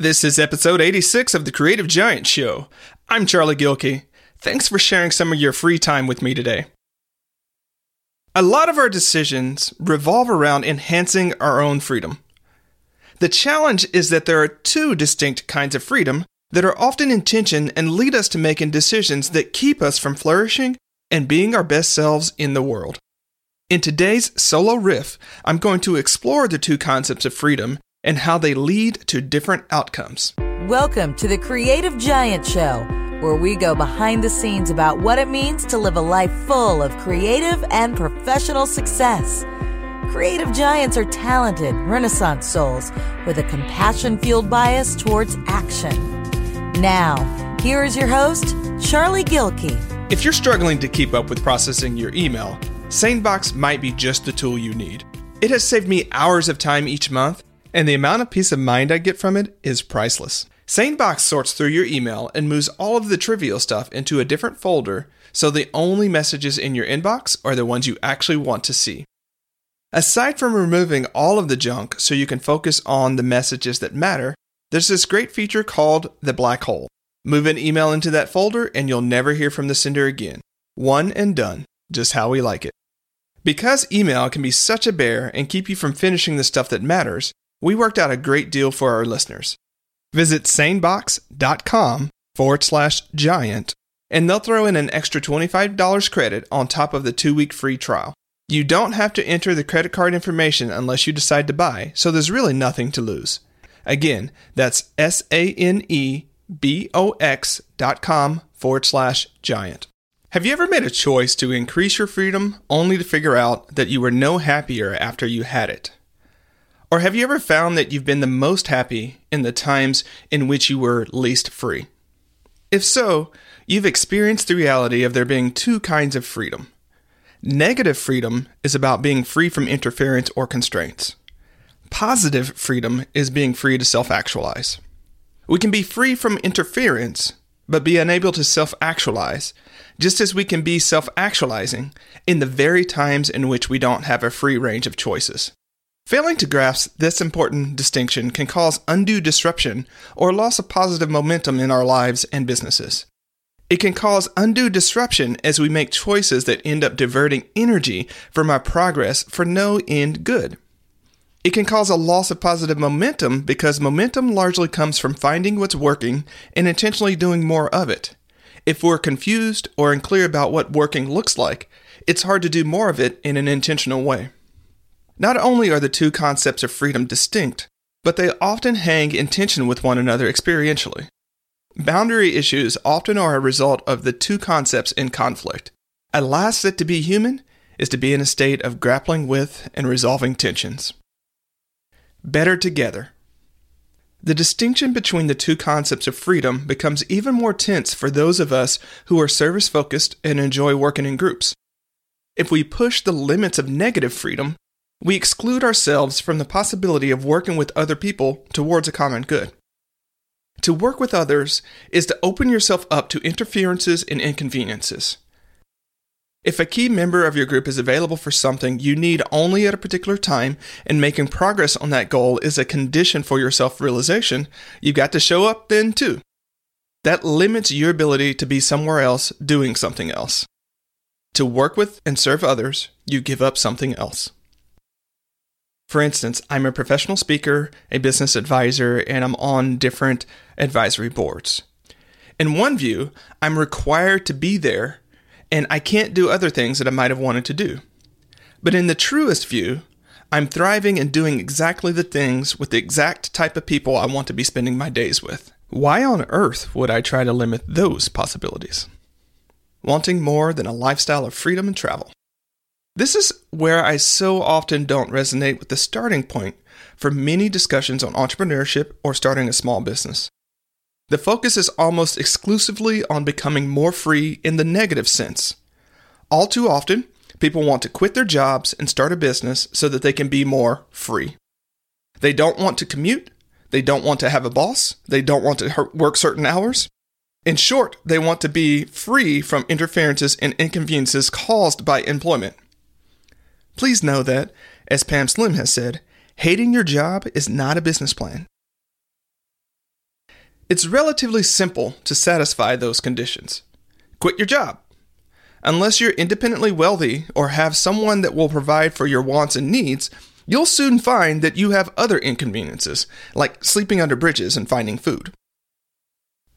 This is episode 86 of the Creative Giant Show. I'm Charlie Gilkey. Thanks for sharing some of your free time with me today. A lot of our decisions revolve around enhancing our own freedom. The challenge is that there are two distinct kinds of freedom that are often in tension and lead us to making decisions that keep us from flourishing and being our best selves in the world. In today's solo riff, I'm going to explore the two concepts of freedom and how they lead to different outcomes. Welcome to the Creative Giant Show, where we go behind the scenes about what it means to live a life full of creative and professional success. Creative giants are talented, renaissance souls with a compassion fueled bias towards action. Now, here is your host, Charlie Gilkey. If you're struggling to keep up with processing your email, SaneBox might be just the tool you need. It has saved me hours of time each month and the amount of peace of mind I get from it is priceless. SaneBox sorts through your email and moves all of the trivial stuff into a different folder so the only messages in your inbox are the ones you actually want to see. Aside from removing all of the junk so you can focus on the messages that matter, there's this great feature called the black hole. Move an email into that folder and you'll never hear from the sender again. One and done, just how we like it. Because email can be such a bear and keep you from finishing the stuff that matters, we worked out a great deal for our listeners. Visit sanebox.com forward slash giant, and they'll throw in an extra $25 credit on top of the two week free trial. You don't have to enter the credit card information unless you decide to buy, so there's really nothing to lose. Again, that's S A N E B O X dot com forward slash giant. Have you ever made a choice to increase your freedom only to figure out that you were no happier after you had it? Or have you ever found that you've been the most happy in the times in which you were least free? If so, you've experienced the reality of there being two kinds of freedom. Negative freedom is about being free from interference or constraints. Positive freedom is being free to self actualize. We can be free from interference, but be unable to self actualize, just as we can be self actualizing in the very times in which we don't have a free range of choices. Failing to grasp this important distinction can cause undue disruption or loss of positive momentum in our lives and businesses. It can cause undue disruption as we make choices that end up diverting energy from our progress for no end good. It can cause a loss of positive momentum because momentum largely comes from finding what's working and intentionally doing more of it. If we're confused or unclear about what working looks like, it's hard to do more of it in an intentional way. Not only are the two concepts of freedom distinct, but they often hang in tension with one another experientially. Boundary issues often are a result of the two concepts in conflict. At last, that to be human is to be in a state of grappling with and resolving tensions. Better together. The distinction between the two concepts of freedom becomes even more tense for those of us who are service focused and enjoy working in groups. If we push the limits of negative freedom, we exclude ourselves from the possibility of working with other people towards a common good. To work with others is to open yourself up to interferences and inconveniences. If a key member of your group is available for something you need only at a particular time and making progress on that goal is a condition for your self realization, you've got to show up then too. That limits your ability to be somewhere else doing something else. To work with and serve others, you give up something else. For instance, I'm a professional speaker, a business advisor, and I'm on different advisory boards. In one view, I'm required to be there, and I can't do other things that I might have wanted to do. But in the truest view, I'm thriving and doing exactly the things with the exact type of people I want to be spending my days with. Why on earth would I try to limit those possibilities? Wanting more than a lifestyle of freedom and travel. This is where I so often don't resonate with the starting point for many discussions on entrepreneurship or starting a small business. The focus is almost exclusively on becoming more free in the negative sense. All too often, people want to quit their jobs and start a business so that they can be more free. They don't want to commute, they don't want to have a boss, they don't want to work certain hours. In short, they want to be free from interferences and inconveniences caused by employment. Please know that, as Pam Slim has said, hating your job is not a business plan. It's relatively simple to satisfy those conditions. Quit your job. Unless you're independently wealthy or have someone that will provide for your wants and needs, you'll soon find that you have other inconveniences, like sleeping under bridges and finding food.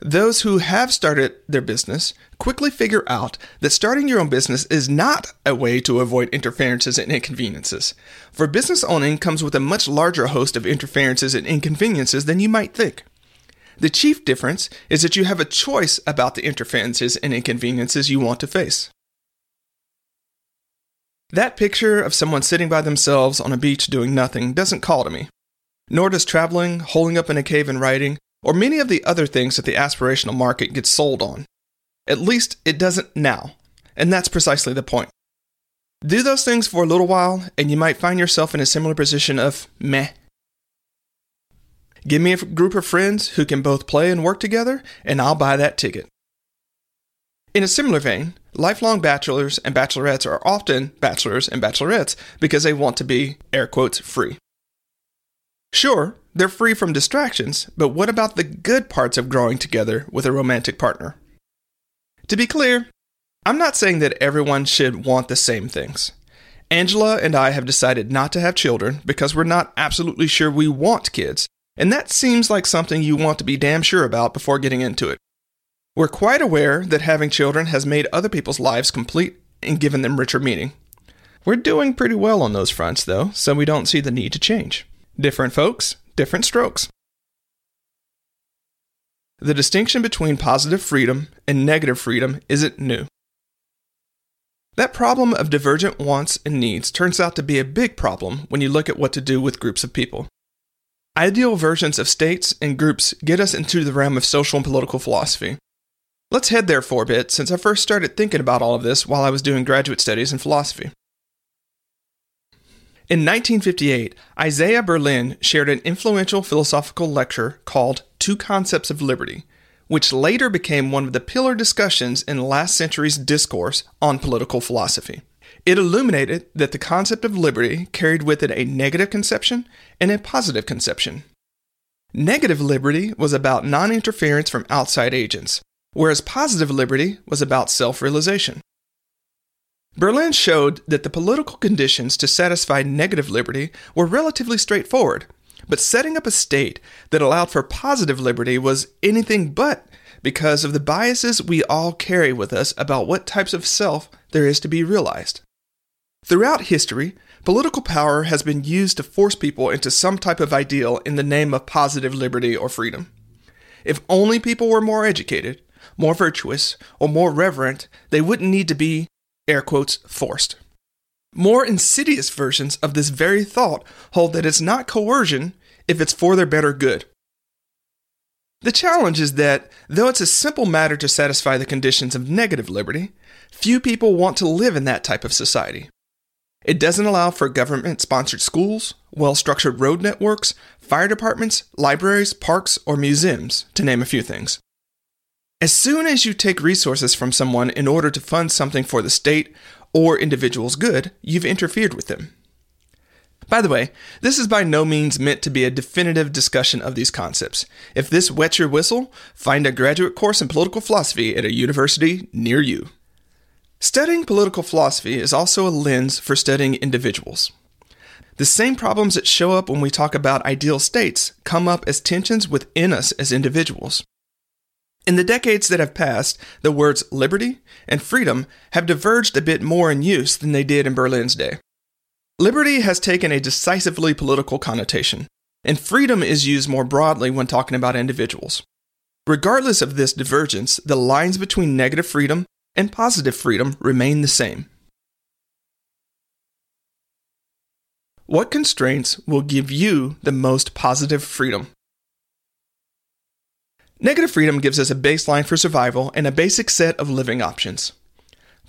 Those who have started their business quickly figure out that starting your own business is not a way to avoid interferences and inconveniences. For business owning comes with a much larger host of interferences and inconveniences than you might think. The chief difference is that you have a choice about the interferences and inconveniences you want to face. That picture of someone sitting by themselves on a beach doing nothing doesn't call to me. Nor does traveling, holing up in a cave and writing, or many of the other things that the aspirational market gets sold on. At least it doesn't now, and that's precisely the point. Do those things for a little while, and you might find yourself in a similar position of meh. Give me a group of friends who can both play and work together, and I'll buy that ticket. In a similar vein, lifelong bachelors and bachelorettes are often bachelors and bachelorettes because they want to be, air quotes, free. Sure, they're free from distractions, but what about the good parts of growing together with a romantic partner? To be clear, I'm not saying that everyone should want the same things. Angela and I have decided not to have children because we're not absolutely sure we want kids, and that seems like something you want to be damn sure about before getting into it. We're quite aware that having children has made other people's lives complete and given them richer meaning. We're doing pretty well on those fronts, though, so we don't see the need to change. Different folks, different strokes. The distinction between positive freedom and negative freedom isn't new. That problem of divergent wants and needs turns out to be a big problem when you look at what to do with groups of people. Ideal versions of states and groups get us into the realm of social and political philosophy. Let's head there for a bit, since I first started thinking about all of this while I was doing graduate studies in philosophy. In 1958, Isaiah Berlin shared an influential philosophical lecture called Two Concepts of Liberty, which later became one of the pillar discussions in last century's discourse on political philosophy. It illuminated that the concept of liberty carried with it a negative conception and a positive conception. Negative liberty was about non interference from outside agents, whereas positive liberty was about self realization. Berlin showed that the political conditions to satisfy negative liberty were relatively straightforward, but setting up a state that allowed for positive liberty was anything but because of the biases we all carry with us about what types of self there is to be realized. Throughout history, political power has been used to force people into some type of ideal in the name of positive liberty or freedom. If only people were more educated, more virtuous, or more reverent, they wouldn't need to be, air quotes, forced. More insidious versions of this very thought hold that it's not coercion if it's for their better good. The challenge is that, though it's a simple matter to satisfy the conditions of negative liberty, few people want to live in that type of society. It doesn't allow for government sponsored schools, well structured road networks, fire departments, libraries, parks, or museums, to name a few things. As soon as you take resources from someone in order to fund something for the state or individual's good, you've interfered with them. By the way, this is by no means meant to be a definitive discussion of these concepts. If this wets your whistle, find a graduate course in political philosophy at a university near you. Studying political philosophy is also a lens for studying individuals. The same problems that show up when we talk about ideal states come up as tensions within us as individuals. In the decades that have passed, the words liberty and freedom have diverged a bit more in use than they did in Berlin's day. Liberty has taken a decisively political connotation, and freedom is used more broadly when talking about individuals. Regardless of this divergence, the lines between negative freedom and positive freedom remain the same. What constraints will give you the most positive freedom? Negative freedom gives us a baseline for survival and a basic set of living options.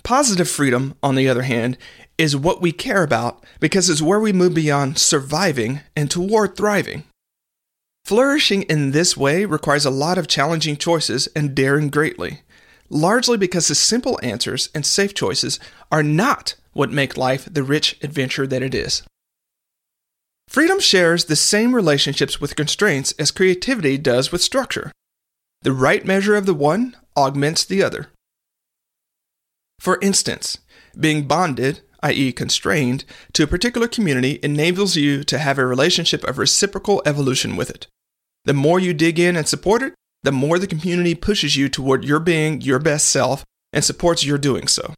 Positive freedom, on the other hand, is what we care about because it's where we move beyond surviving and toward thriving. Flourishing in this way requires a lot of challenging choices and daring greatly largely because the simple answers and safe choices are not what make life the rich adventure that it is. Freedom shares the same relationships with constraints as creativity does with structure. The right measure of the one augments the other. For instance, being bonded, i.e., constrained, to a particular community enables you to have a relationship of reciprocal evolution with it. The more you dig in and support it, the more the community pushes you toward your being your best self and supports your doing so.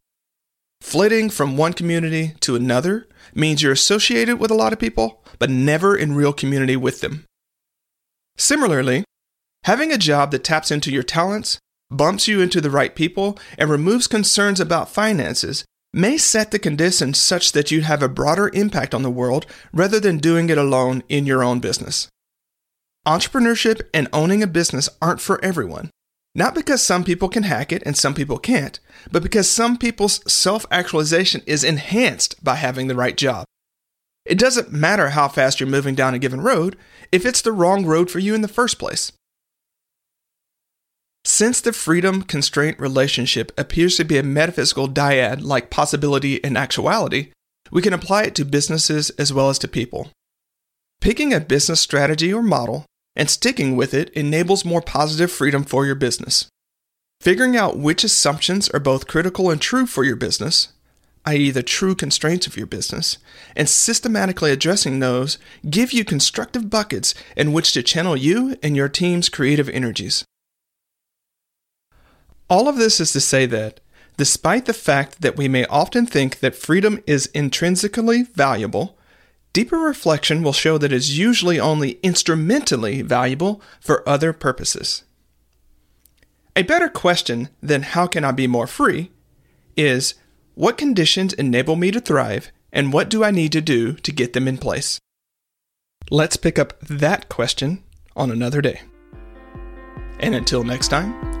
Flitting from one community to another means you're associated with a lot of people, but never in real community with them. Similarly, having a job that taps into your talents, bumps you into the right people, and removes concerns about finances may set the conditions such that you have a broader impact on the world rather than doing it alone in your own business. Entrepreneurship and owning a business aren't for everyone. Not because some people can hack it and some people can't, but because some people's self actualization is enhanced by having the right job. It doesn't matter how fast you're moving down a given road if it's the wrong road for you in the first place. Since the freedom constraint relationship appears to be a metaphysical dyad like possibility and actuality, we can apply it to businesses as well as to people. Picking a business strategy or model and sticking with it enables more positive freedom for your business. Figuring out which assumptions are both critical and true for your business, i.e., the true constraints of your business, and systematically addressing those give you constructive buckets in which to channel you and your team's creative energies. All of this is to say that, despite the fact that we may often think that freedom is intrinsically valuable, Deeper reflection will show that it's usually only instrumentally valuable for other purposes. A better question than how can I be more free is what conditions enable me to thrive and what do I need to do to get them in place? Let's pick up that question on another day. And until next time,